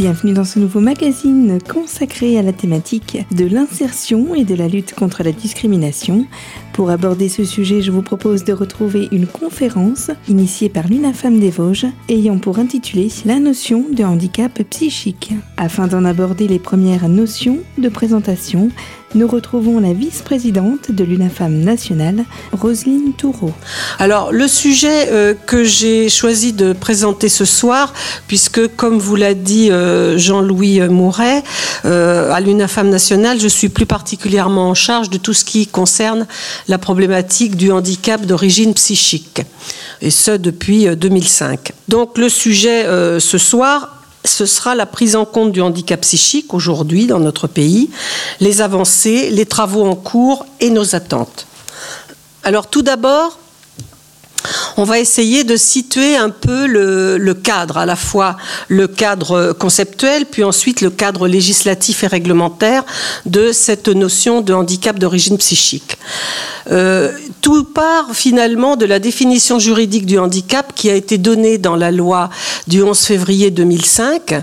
Bienvenue dans ce nouveau magazine consacré à la thématique de l'insertion et de la lutte contre la discrimination. Pour aborder ce sujet, je vous propose de retrouver une conférence initiée par l'UNAFAM des Vosges ayant pour intitulé La notion de handicap psychique. Afin d'en aborder les premières notions de présentation, nous retrouvons la vice-présidente de l'UNAFAM nationale, Roselyne Toureau. Alors, le sujet euh, que j'ai choisi de présenter ce soir, puisque, comme vous l'a dit euh, Jean-Louis Mouret, euh, à l'UNAFAM nationale, je suis plus particulièrement en charge de tout ce qui concerne la problématique du handicap d'origine psychique, et ce depuis 2005. Donc, le sujet ce soir ce sera la prise en compte du handicap psychique aujourd'hui dans notre pays, les avancées, les travaux en cours et nos attentes. Alors tout d'abord, on va essayer de situer un peu le, cadre, à la fois le cadre conceptuel, puis ensuite le cadre législatif et réglementaire de cette notion de handicap d'origine psychique. Euh, tout part finalement de la définition juridique du handicap qui a été donnée dans la loi du 11 février 2005,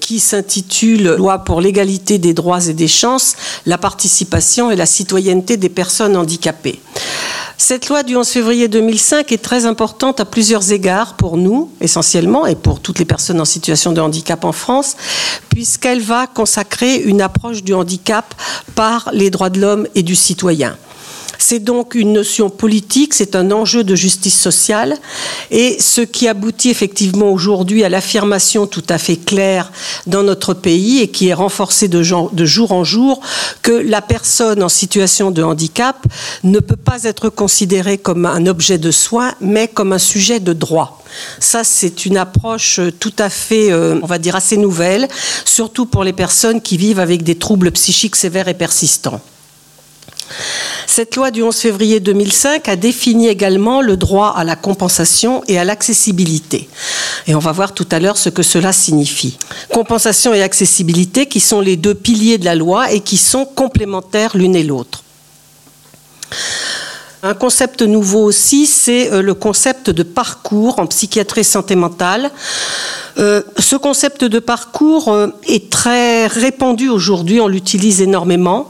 qui s'intitule Loi pour l'égalité des droits et des chances, la participation et la citoyenneté des personnes handicapées. Cette loi du 11 février 2005 est très importante à plusieurs égards pour nous, essentiellement, et pour toutes les personnes en situation de handicap en France, puisqu'elle va consacrer une approche du handicap par les droits de l'homme et du citoyen. C'est donc une notion politique, c'est un enjeu de justice sociale et ce qui aboutit effectivement aujourd'hui à l'affirmation tout à fait claire dans notre pays et qui est renforcée de, jour en jour que la personne en situation de handicap ne peut pas être considérée comme un objet de soin mais comme un sujet de droit. Ça, c'est une approche tout à fait, euh, on va dire, assez nouvelle, surtout pour les personnes qui vivent avec des troubles psychiques sévères et persistants. Cette loi du 11 février 2005 a défini également le droit à la compensation et à l'accessibilité. Et on va voir tout à l'heure ce que cela signifie. Compensation et accessibilité qui sont les deux piliers de la loi et qui sont complémentaires l'une et l'autre. Un concept nouveau aussi, c'est euh, le concept de parcours en psychiatrie santé mentale. Euh, ce concept de parcours euh, est très répandu aujourd'hui, on l'utilise énormément.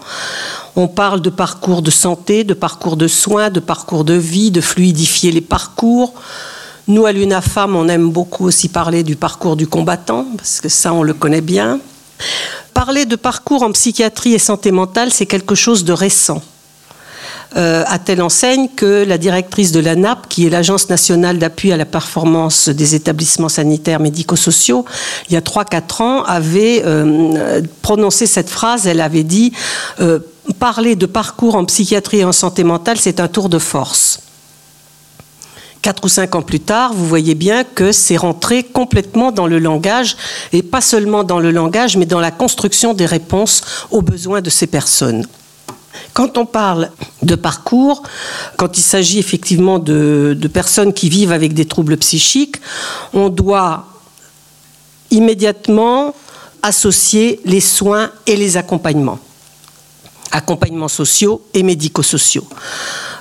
On parle de parcours de santé, de parcours de soins, de parcours de vie, de fluidifier les parcours. Nous, à l'UNAFAM, on aime beaucoup aussi parler du parcours du combattant, parce que ça, on le connaît bien. Parler de parcours en psychiatrie et santé mentale, c'est quelque chose de récent. Euh, à telle enseigne que la directrice de l'ANAP, qui est l'Agence nationale d'appui à la performance des établissements sanitaires médico-sociaux, il y a 3-4 ans, avait euh, prononcé cette phrase. Elle avait dit euh, Parler de parcours en psychiatrie et en santé mentale, c'est un tour de force. Quatre ou cinq ans plus tard, vous voyez bien que c'est rentré complètement dans le langage, et pas seulement dans le langage, mais dans la construction des réponses aux besoins de ces personnes. Quand on parle de parcours, quand il s'agit effectivement de, personnes qui vivent avec des troubles psychiques, on doit immédiatement associer les soins et les accompagnements accompagnements sociaux et médico-sociaux.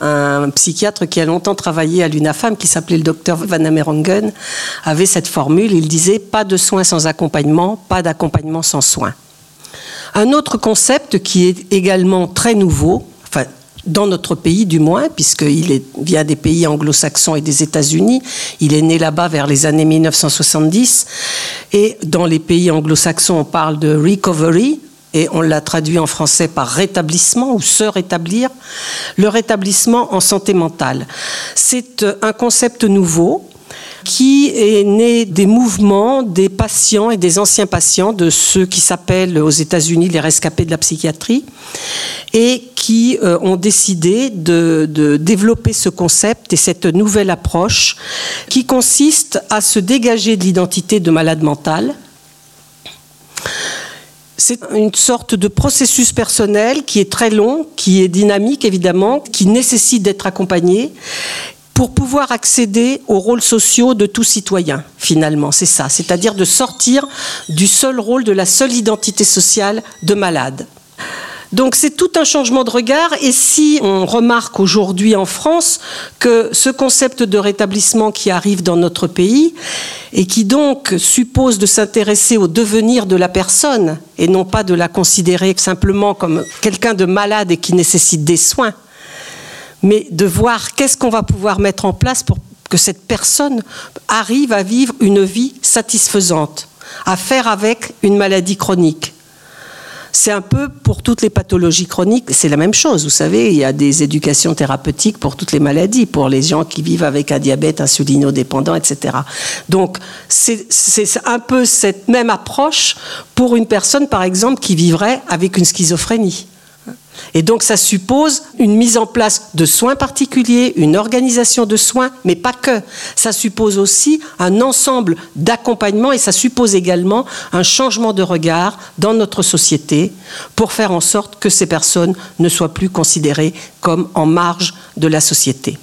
Un psychiatre qui a longtemps travaillé à l'UNAFAM, qui s'appelait le docteur Van Amerongen, avait cette formule, il disait pas de soins sans accompagnement, pas d'accompagnement sans soins. Un autre concept qui est également très nouveau, enfin dans notre pays du moins, puisqu'il vient des pays anglo-saxons et des États-Unis. Il est né là-bas vers les années 1970. Et dans les pays anglo-saxons, on parle de recovery, et on l'a traduit en français par rétablissement ou se rétablir, le rétablissement en santé mentale. C'est un concept nouveau qui est né des mouvements des patients et des anciens patients de ceux qui s'appellent aux États-Unis les rescapés de la psychiatrie et qui euh, ont décidé de, de, développer ce concept et cette nouvelle approche qui consiste à se dégager de l'identité de malade mental. C'est une sorte de processus personnel qui est très long, qui est dynamique évidemment, qui nécessite d'être accompagné pour pouvoir accéder aux rôles sociaux de tout citoyen, finalement. C'est ça, c'est-à-dire de sortir du seul rôle, de la seule identité sociale de malade. Donc c'est tout un changement de regard et si on remarque aujourd'hui en France que ce concept de rétablissement qui arrive dans notre pays et qui donc suppose de s'intéresser au devenir de la personne et non pas de la considérer simplement comme quelqu'un de malade et qui nécessite des soins, mais de voir qu'est-ce qu'on va pouvoir mettre en place pour que cette personne arrive à vivre une vie satisfaisante, à faire avec une maladie chronique. C'est un peu pour toutes les pathologies chroniques, c'est la même chose. Vous savez, il y a des éducations thérapeutiques pour toutes les maladies, pour les gens qui vivent avec un diabète insulinodépendant, etc. Donc, c'est un peu cette même approche pour une personne, par exemple, qui vivrait avec une schizophrénie. Et donc ça suppose une mise en place de soins particuliers, une organisation de soins, mais pas que. Ça suppose aussi un ensemble d'accompagnement et ça suppose également un changement de regard dans notre société pour faire en sorte que ces personnes ne soient plus considérées comme en marge de la société.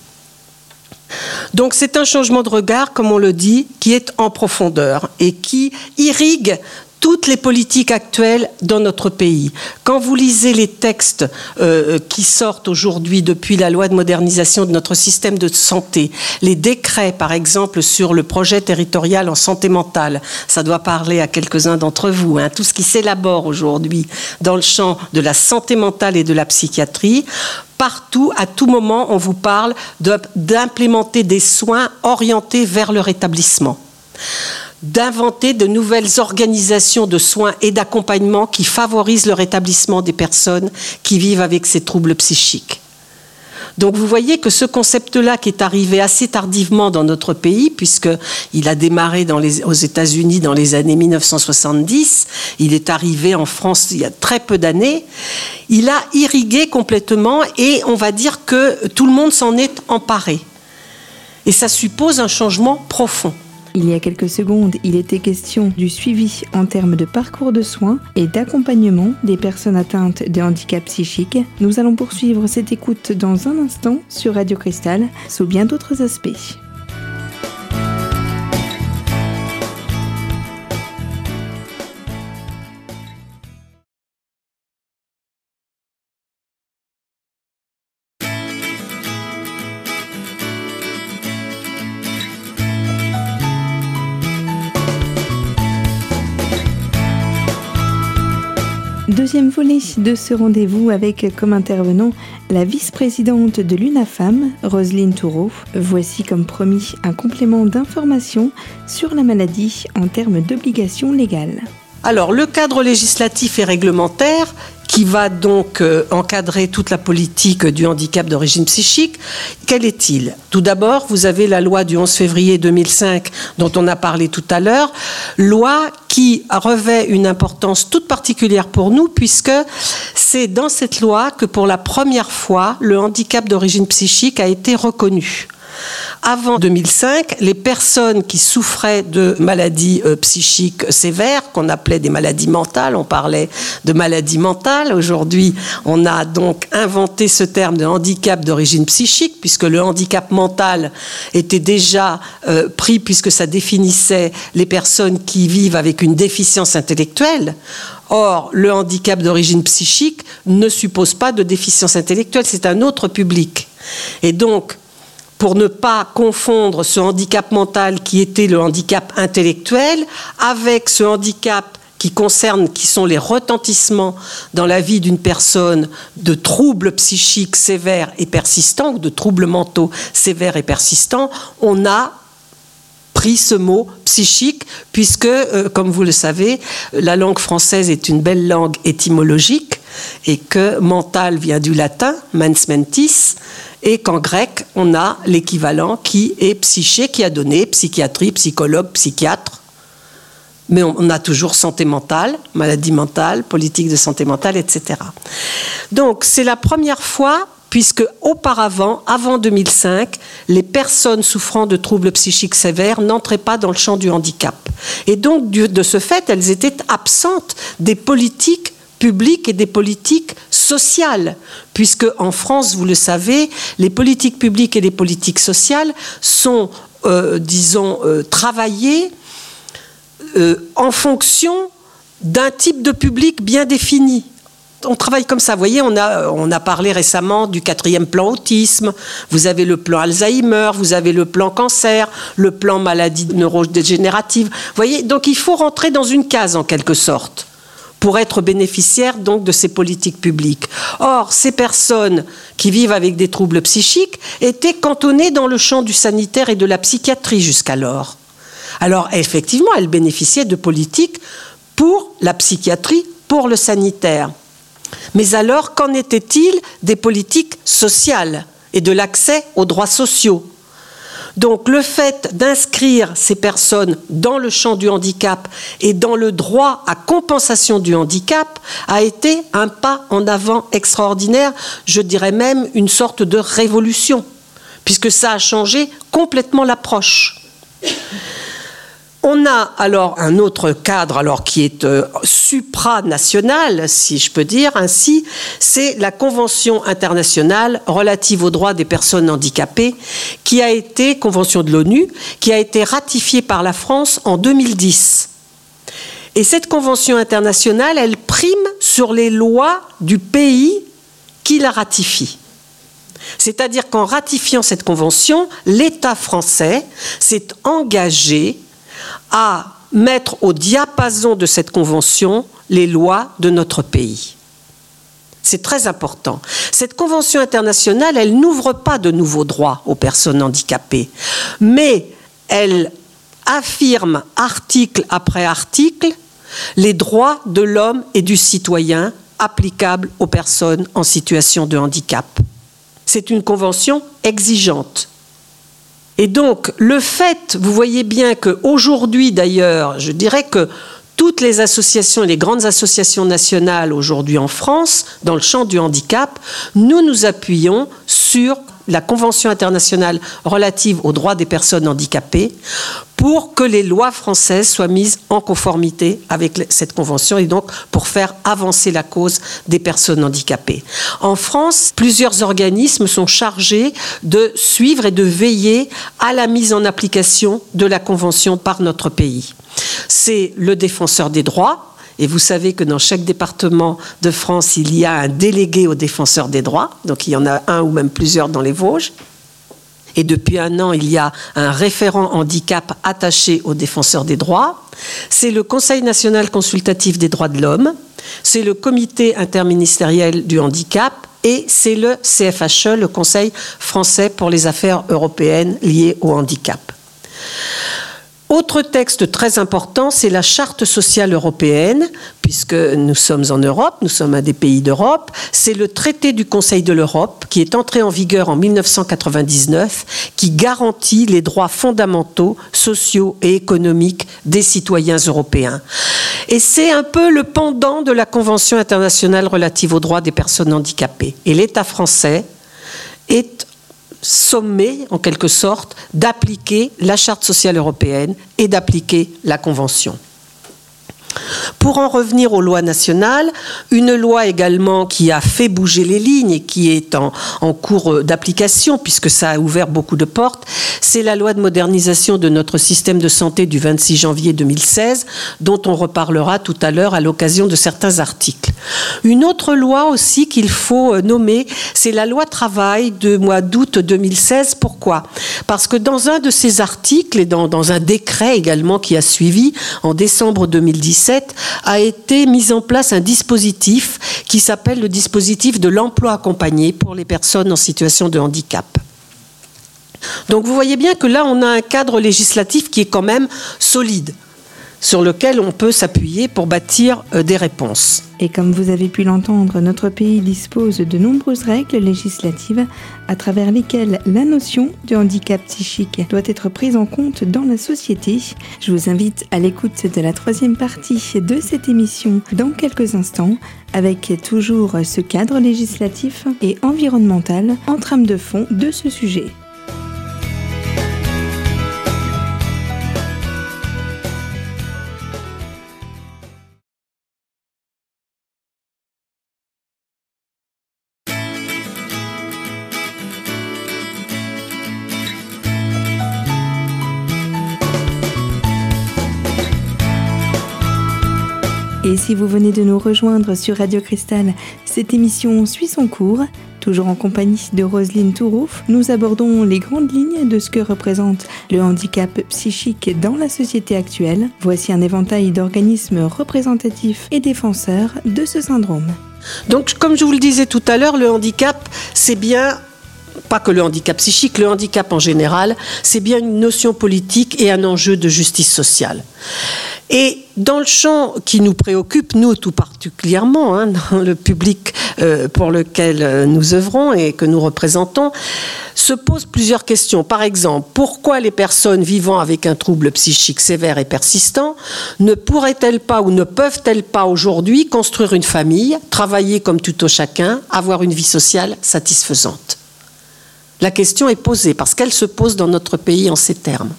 Donc c'est un changement de regard, comme on le dit, qui est en profondeur et qui irrigue toutes les politiques actuelles dans notre pays. Quand vous lisez les textes euh, qui sortent aujourd'hui depuis la loi de modernisation de notre système de santé, les décrets par exemple sur le projet territorial en santé mentale, ça doit parler à quelques-uns d'entre vous, hein, tout ce qui s'élabore aujourd'hui dans le champ de la santé mentale et de la psychiatrie, partout, à tout moment, on vous parle d'implémenter des soins orientés vers le rétablissement d'inventer de nouvelles organisations de soins et d'accompagnement qui favorisent le rétablissement des personnes qui vivent avec ces troubles psychiques. Donc vous voyez que ce concept-là, qui est arrivé assez tardivement dans notre pays, puisqu'il a démarré aux États-Unis dans les années 1970, il est arrivé en France il y a très peu d'années, il a irrigué complètement et on va dire que tout le monde s'en est emparé. Et ça suppose un changement profond. Il y a quelques secondes, il était question du suivi en termes de parcours de soins et d'accompagnement des personnes atteintes de handicap psychique. Nous allons poursuivre cette écoute dans un instant sur Radio Cristal sous bien d'autres aspects. Deuxième volet de ce rendez-vous avec comme intervenant la vice-présidente de l'UNAFAM, Roselyne Toureau. Voici comme promis un complément d'information sur la maladie en termes d'obligations légales. Alors, le cadre législatif et réglementaire qui va donc euh, encadrer toute la politique du handicap d'origine psychique. Quel est-il? Tout d'abord, vous avez la loi du 11 février 2005 dont on a parlé tout à l'heure, loi qui revêt une importance toute particulière pour nous puisque c'est dans cette loi que pour la première fois le handicap d'origine psychique a été reconnu. Avant 2005, les personnes qui souffraient de maladies euh, psychiques sévères, qu'on appelait des maladies mentales, on parlait de maladies mentales. Aujourd'hui, on a donc inventé ce terme de handicap d'origine psychique, puisque le handicap mental était déjà euh, pris, puisque ça définissait les personnes qui vivent avec une déficience intellectuelle. Or, le handicap d'origine psychique ne suppose pas de déficience intellectuelle, c'est un autre public. Et donc, pour ne pas confondre ce handicap mental qui était le handicap intellectuel avec ce handicap qui concerne, qui sont les retentissements dans la vie d'une personne de troubles psychiques sévères et persistants, ou de troubles mentaux sévères et persistants, on a pris ce mot psychique, puisque, euh, comme vous le savez, la langue française est une belle langue étymologique, et que mental vient du latin, mens mentis, et qu'en grec, on a l'équivalent qui est psyché, qui a donné psychiatrie, psychologue, psychiatre. Mais on a toujours santé mentale, maladie mentale, politique de santé mentale, etc. Donc c'est la première fois puisque auparavant, avant 2005, les personnes souffrant de troubles psychiques sévères n'entraient pas dans le champ du handicap. Et donc, de ce fait, elles étaient absentes des politiques publiques et des politiques sociales, puisque en France, vous le savez, les politiques publiques et les politiques sociales sont, euh, disons, euh, travaillées euh, en fonction d'un type de public bien défini. on travaille comme ça. Vous voyez, on a, on a parlé récemment du quatrième plan autisme. Vous avez le plan Alzheimer, vous avez le plan cancer, le plan maladie neurodégénérative. Vous voyez, donc il faut rentrer dans une case en quelque sorte pour être bénéficiaire donc de ces politiques publiques. Or, ces personnes qui vivent avec des troubles psychiques étaient cantonnées dans le champ du sanitaire et de la psychiatrie jusqu'alors. Alors, effectivement, elles bénéficiaient de politiques pour la psychiatrie, pour le sanitaire. Mais alors, qu'en était-il des politiques sociales et de l'accès aux droits sociaux? Donc le fait d'inscrire ces personnes dans le champ du handicap et dans le droit à compensation du handicap a été un pas en avant extraordinaire, je dirais même une sorte de révolution, puisque ça a changé complètement l'approche. On a alors un autre cadre, alors qui est euh, supranational, si je peux dire ainsi, c'est la Convention internationale relative aux droits des personnes handicapées, qui a été convention de l'ONU, qui a été ratifiée par la France en 2010. Et cette convention internationale, elle prime sur les lois du pays qui la ratifie. C'est-à-dire qu'en ratifiant cette convention, l'État français s'est engagé à mettre au diapason de cette convention les lois de notre pays. C'est très important. Cette convention internationale, elle n'ouvre pas de nouveaux droits aux personnes handicapées, mais elle affirme article après article les droits de l'homme et du citoyen applicables aux personnes en situation de handicap. C'est une convention exigeante. Et donc, le fait, vous voyez bien qu'aujourd'hui, d'ailleurs, je dirais que toutes les associations, les grandes associations nationales aujourd'hui en France, dans le champ du handicap, nous nous appuyons sur la Convention internationale relative aux droits des personnes handicapées pour que les lois françaises soient mises en conformité avec cette convention et donc pour faire avancer la cause des personnes handicapées. En France, plusieurs organismes sont chargés de suivre et de veiller à la mise en application de la convention par notre pays. C'est le défenseur des droits, et vous savez que dans chaque département de France, il y a un délégué au défenseur des droits, donc il y en a un ou même plusieurs dans les Vosges. Et depuis un an, il y a un référent handicap attaché aux défenseurs des droits. C'est le Conseil national consultatif des droits de l'homme. C'est le Comité interministériel du handicap. Et c'est le CFHE, le Conseil français pour les affaires européennes liées au handicap. Autre texte très important, c'est la Charte sociale européenne, puisque nous sommes en Europe, nous sommes un des pays d'Europe. C'est le traité du Conseil de l'Europe qui est entré en vigueur en 1999, qui garantit les droits fondamentaux, sociaux et économiques des citoyens européens. Et c'est un peu le pendant de la Convention internationale relative aux droits des personnes handicapées. Et l'État français est sommé, en quelque sorte, d'appliquer la Charte sociale européenne et d'appliquer la Convention. Pour en revenir aux lois nationales, une loi également qui a fait bouger les lignes et qui est en, cours d'application, puisque ça a ouvert beaucoup de portes, c'est la loi de modernisation de notre système de santé du 26 janvier 2016, dont on reparlera tout à l'heure à l'occasion de certains articles. Une autre loi aussi qu'il faut euh, nommer, c'est la loi travail de mois d'août 2016. Pourquoi? Parce que dans un de ces articles et dans un décret également qui a suivi en décembre 2017, a été mis en place un dispositif qui s'appelle le dispositif de l'emploi accompagné pour les personnes en situation de handicap. Donc vous voyez bien que là, on a un cadre législatif qui est quand même solide sur lequel on peut s'appuyer pour bâtir euh, des réponses. Et comme vous avez pu l'entendre, notre pays dispose de nombreuses règles législatives à travers lesquelles la notion de handicap psychique doit être prise en compte dans la société. Je vous invite à l'écoute de la troisième partie de cette émission dans quelques instants avec toujours ce cadre législatif et environnemental en trame de fond de ce sujet. Et si vous venez de nous rejoindre sur Radio Cristal, cette émission suit son cours. Toujours en compagnie de Roselyne Tourouf, nous abordons les grandes lignes de ce que représente le handicap psychique dans la société actuelle. Voici un éventail d'organismes représentatifs et défenseurs de ce syndrome. Donc, comme je vous le disais tout à l'heure, le handicap, c'est bien pas que le handicap psychique, le handicap en général, c'est bien une notion politique et un enjeu de justice sociale. Et dans le champ qui nous préoccupe, nous tout particulièrement, hein, dans le public euh, pour lequel euh, nous œuvrons et que nous représentons, se posent plusieurs questions. Par exemple, pourquoi les personnes vivant avec un trouble psychique sévère et persistant ne pourraient-elles pas ou ne peuvent-elles pas aujourd'hui construire une famille, travailler comme tout au chacun, avoir une vie sociale satisfaisante? La question est posée parce qu'elle se pose dans notre pays en ces termes.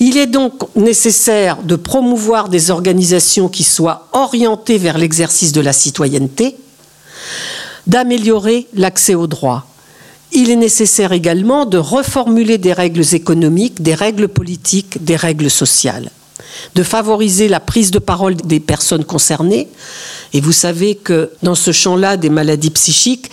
Il est donc nécessaire de promouvoir des organisations qui soient orientées vers l'exercice de la citoyenneté, d'améliorer l'accès aux droits. Il est nécessaire également de reformuler des règles économiques, des règles politiques, des règles sociales, de favoriser la prise de parole des personnes concernées. Et vous savez que dans ce champ-là des maladies psychiques,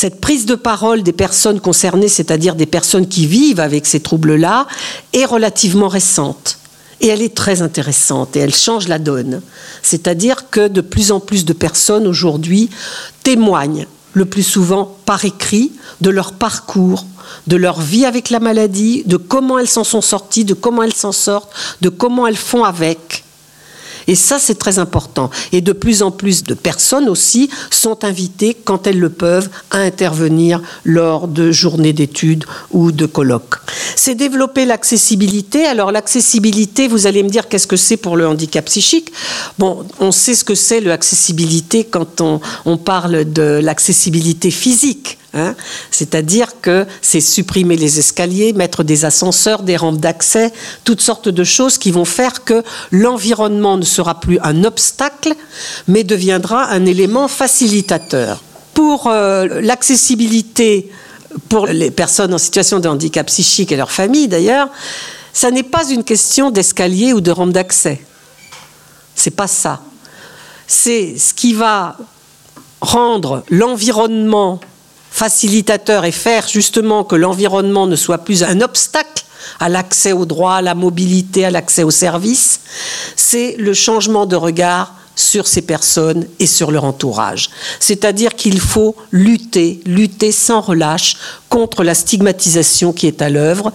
cette prise de parole des personnes concernées, c'est-à-dire des personnes qui vivent avec ces troubles-là, est relativement récente. Et elle est très intéressante et elle change la donne. C'est-à-dire que de plus en plus de personnes aujourd'hui témoignent, le plus souvent par écrit, de leur parcours, de leur vie avec la maladie, de comment elles s'en sont sorties, de comment elles s'en sortent, de comment elles font avec. Et ça, c'est très important. Et de plus en plus de personnes aussi sont invitées, quand elles le peuvent, à intervenir lors de journées d'études ou de colloques. C'est développer l'accessibilité. Alors l'accessibilité, vous allez me dire qu'est-ce que c'est pour le handicap psychique? Bon, on sait ce que c'est l'accessibilité quand on, on parle de l'accessibilité physique. Hein. C'est-à-dire que c'est supprimer les escaliers, mettre des ascenseurs, des rampes d'accès, toutes sortes de choses qui vont faire que l'environnement ne sera plus un obstacle, mais deviendra un élément facilitateur. Pour euh, l'accessibilité pour les personnes en situation de handicap psychique et leurs familles d'ailleurs, ça n'est pas une question d'escalier ou de rampe d'accès. C'est pas ça. C'est ce qui va rendre l'environnement facilitateur et faire justement que l'environnement ne soit plus un obstacle à l'accès aux droits, à la mobilité, à l'accès aux services, c'est le changement de regard sur ces personnes et sur leur entourage. C'est-à-dire qu'il faut lutter, lutter sans relâche contre la stigmatisation qui est à l'œuvre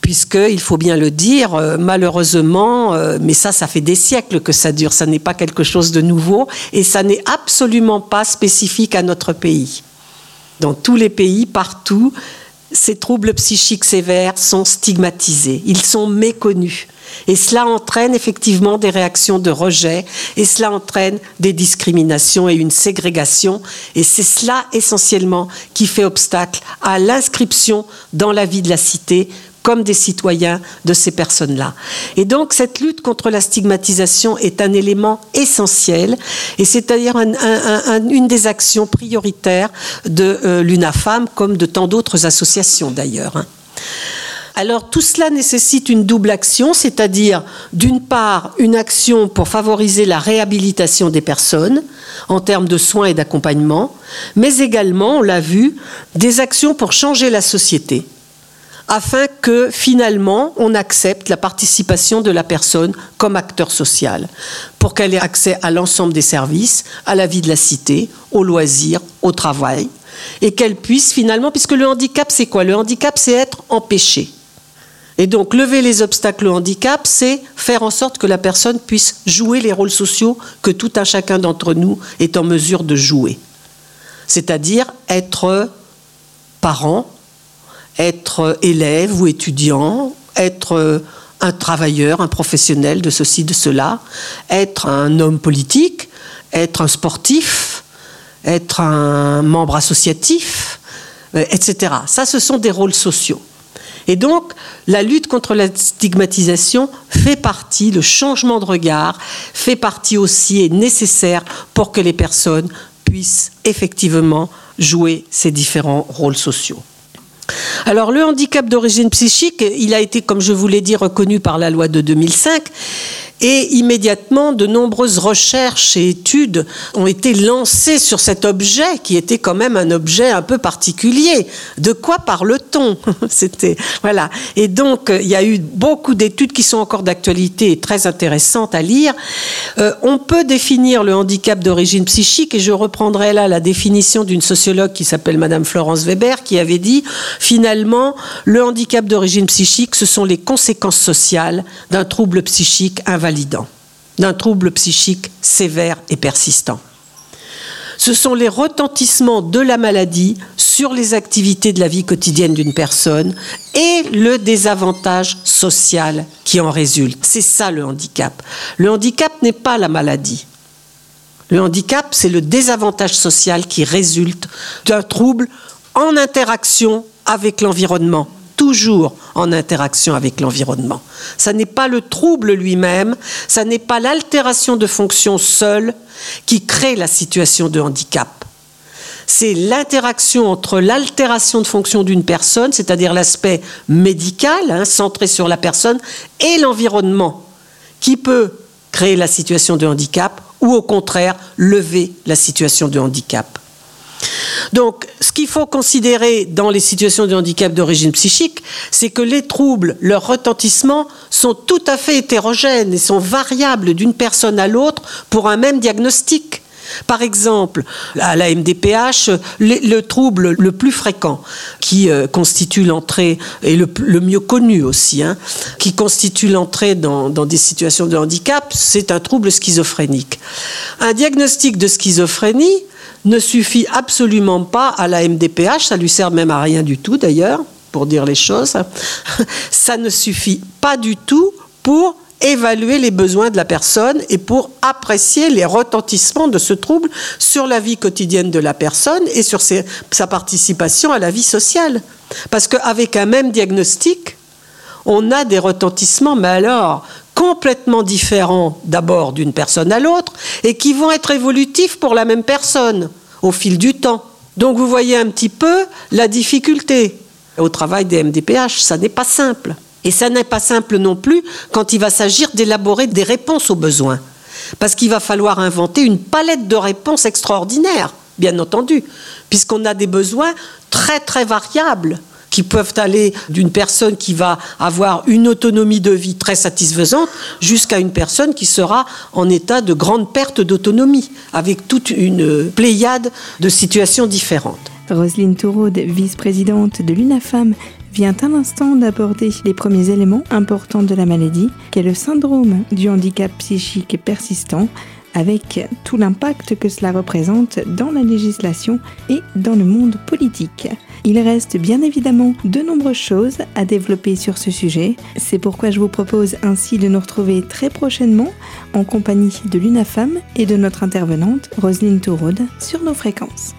puisqu'il faut bien le dire, euh, malheureusement, euh, mais ça, ça fait des siècles que ça dure, ça n'est pas quelque chose de nouveau, et ça n'est absolument pas spécifique à notre pays dans tous les pays, partout, ces troubles psychiques sévères sont stigmatisés, ils sont méconnus. Et cela entraîne effectivement des réactions de rejet, et cela entraîne des discriminations et une ségrégation. Et c'est cela essentiellement qui fait obstacle à l'inscription dans la vie de la cité comme des citoyens de ces personnes-là. Et donc cette lutte contre la stigmatisation est un élément essentiel et c'est d'ailleurs une des actions prioritaires de euh, l'UNAFAM comme de tant d'autres associations d'ailleurs. Hein. Alors tout cela nécessite une double action, c'est-à-dire d'une part une action pour favoriser la réhabilitation des personnes en termes de soins et d'accompagnement, mais également, on l'a vu, des actions pour changer la société afin que finalement on accepte la participation de la personne comme acteur social, pour qu'elle ait accès à l'ensemble des services, à la vie de la cité, aux loisirs, au travail, et qu'elle puisse finalement, puisque le handicap c'est quoi? Le handicap c'est être empêché. Et donc lever les obstacles au handicap, c'est faire en sorte que la personne puisse jouer les rôles sociaux que tout un chacun d'entre nous est en mesure de jouer. C'est-à-dire être parent, être élève ou étudiant, être un travailleur, un professionnel de ceci, de cela, être un homme politique, être un sportif, être un membre associatif, euh, etc. Ça, ce sont des rôles sociaux. Et donc, la lutte contre la stigmatisation fait partie, le changement de regard fait partie aussi, est nécessaire pour que les personnes puissent effectivement jouer ces différents rôles sociaux. Alors le handicap d'origine psychique, il a été, comme je vous l'ai dit, reconnu par la loi de 2005. Et immédiatement, de nombreuses recherches et études ont été lancées sur cet objet qui était quand même un objet un peu particulier. De quoi parle-t-on C'était voilà. Et donc, il y a eu beaucoup d'études qui sont encore d'actualité et très intéressantes à lire. Euh, on peut définir le handicap d'origine psychique, et je reprendrai là la définition d'une sociologue qui s'appelle Madame Florence Weber, qui avait dit finalement, le handicap d'origine psychique, ce sont les conséquences sociales d'un trouble psychique invalidant, d'un trouble psychique sévère et persistant. Ce sont les retentissements de la maladie sur les activités de la vie quotidienne d'une personne et le désavantage social qui en résulte. C'est ça le handicap. Le handicap n'est pas la maladie. Le handicap, c'est le désavantage social qui résulte d'un trouble en interaction avec l'environnement, toujours en interaction avec l'environnement. Ça n'est pas le trouble lui-même, ça n'est pas l'altération de fonction seule qui crée la situation de handicap. C'est l'interaction entre l'altération de fonction d'une personne, c'est-à-dire l'aspect médical, hein, centré sur la personne, et l'environnement, qui peut créer la situation de handicap ou au contraire lever la situation de handicap. Donc, ce qu'il faut considérer dans les situations de handicap d'origine psychique, c'est que les troubles, leur retentissement, sont tout à fait hétérogènes et sont variables d'une personne à l'autre pour un même diagnostic. Par exemple, à la MDPH, le, trouble le plus fréquent qui euh, constitue l'entrée, et le, mieux connu aussi, hein, qui constitue l'entrée dans, dans, des situations de handicap, c'est un trouble schizophrénique. Un diagnostic de schizophrénie ne suffit absolument pas à la MDPH, ça lui sert même à rien du tout d'ailleurs, pour dire les choses. Ça ne suffit pas du tout pour évaluer les besoins de la personne et pour apprécier les retentissements de ce trouble sur la vie quotidienne de la personne et sur sa participation à la vie sociale. Parce qu'avec un même diagnostic, on a des retentissements, mais alors complètement différents d'abord d'une personne à l'autre et qui vont être évolutifs pour la même personne au fil du temps. Donc vous voyez un petit peu la difficulté au travail des MDPH, ça n'est pas simple. Et ça n'est pas simple non plus quand il va s'agir d'élaborer des réponses aux besoins. Parce qu'il va falloir inventer une palette de réponses extraordinaires, bien entendu, puisqu'on a des besoins très très variables qui peuvent aller d'une personne qui va avoir une autonomie de vie très satisfaisante jusqu'à une personne qui sera en état de grande perte d'autonomie, avec toute une pléiade de situations différentes. Roselyne Touraud, vice-présidente de l'UNAFAM, vient un instant d'aborder les premiers éléments importants de la maladie, qu'est le syndrome du handicap psychique persistant, avec tout l'impact que cela représente dans la législation et dans le monde politique. Il reste bien évidemment de nombreuses choses à développer sur ce sujet. C'est pourquoi je vous propose ainsi de nous retrouver très prochainement en compagnie de l'UNAFAM et de notre intervenante Roselyne Tourode sur nos fréquences.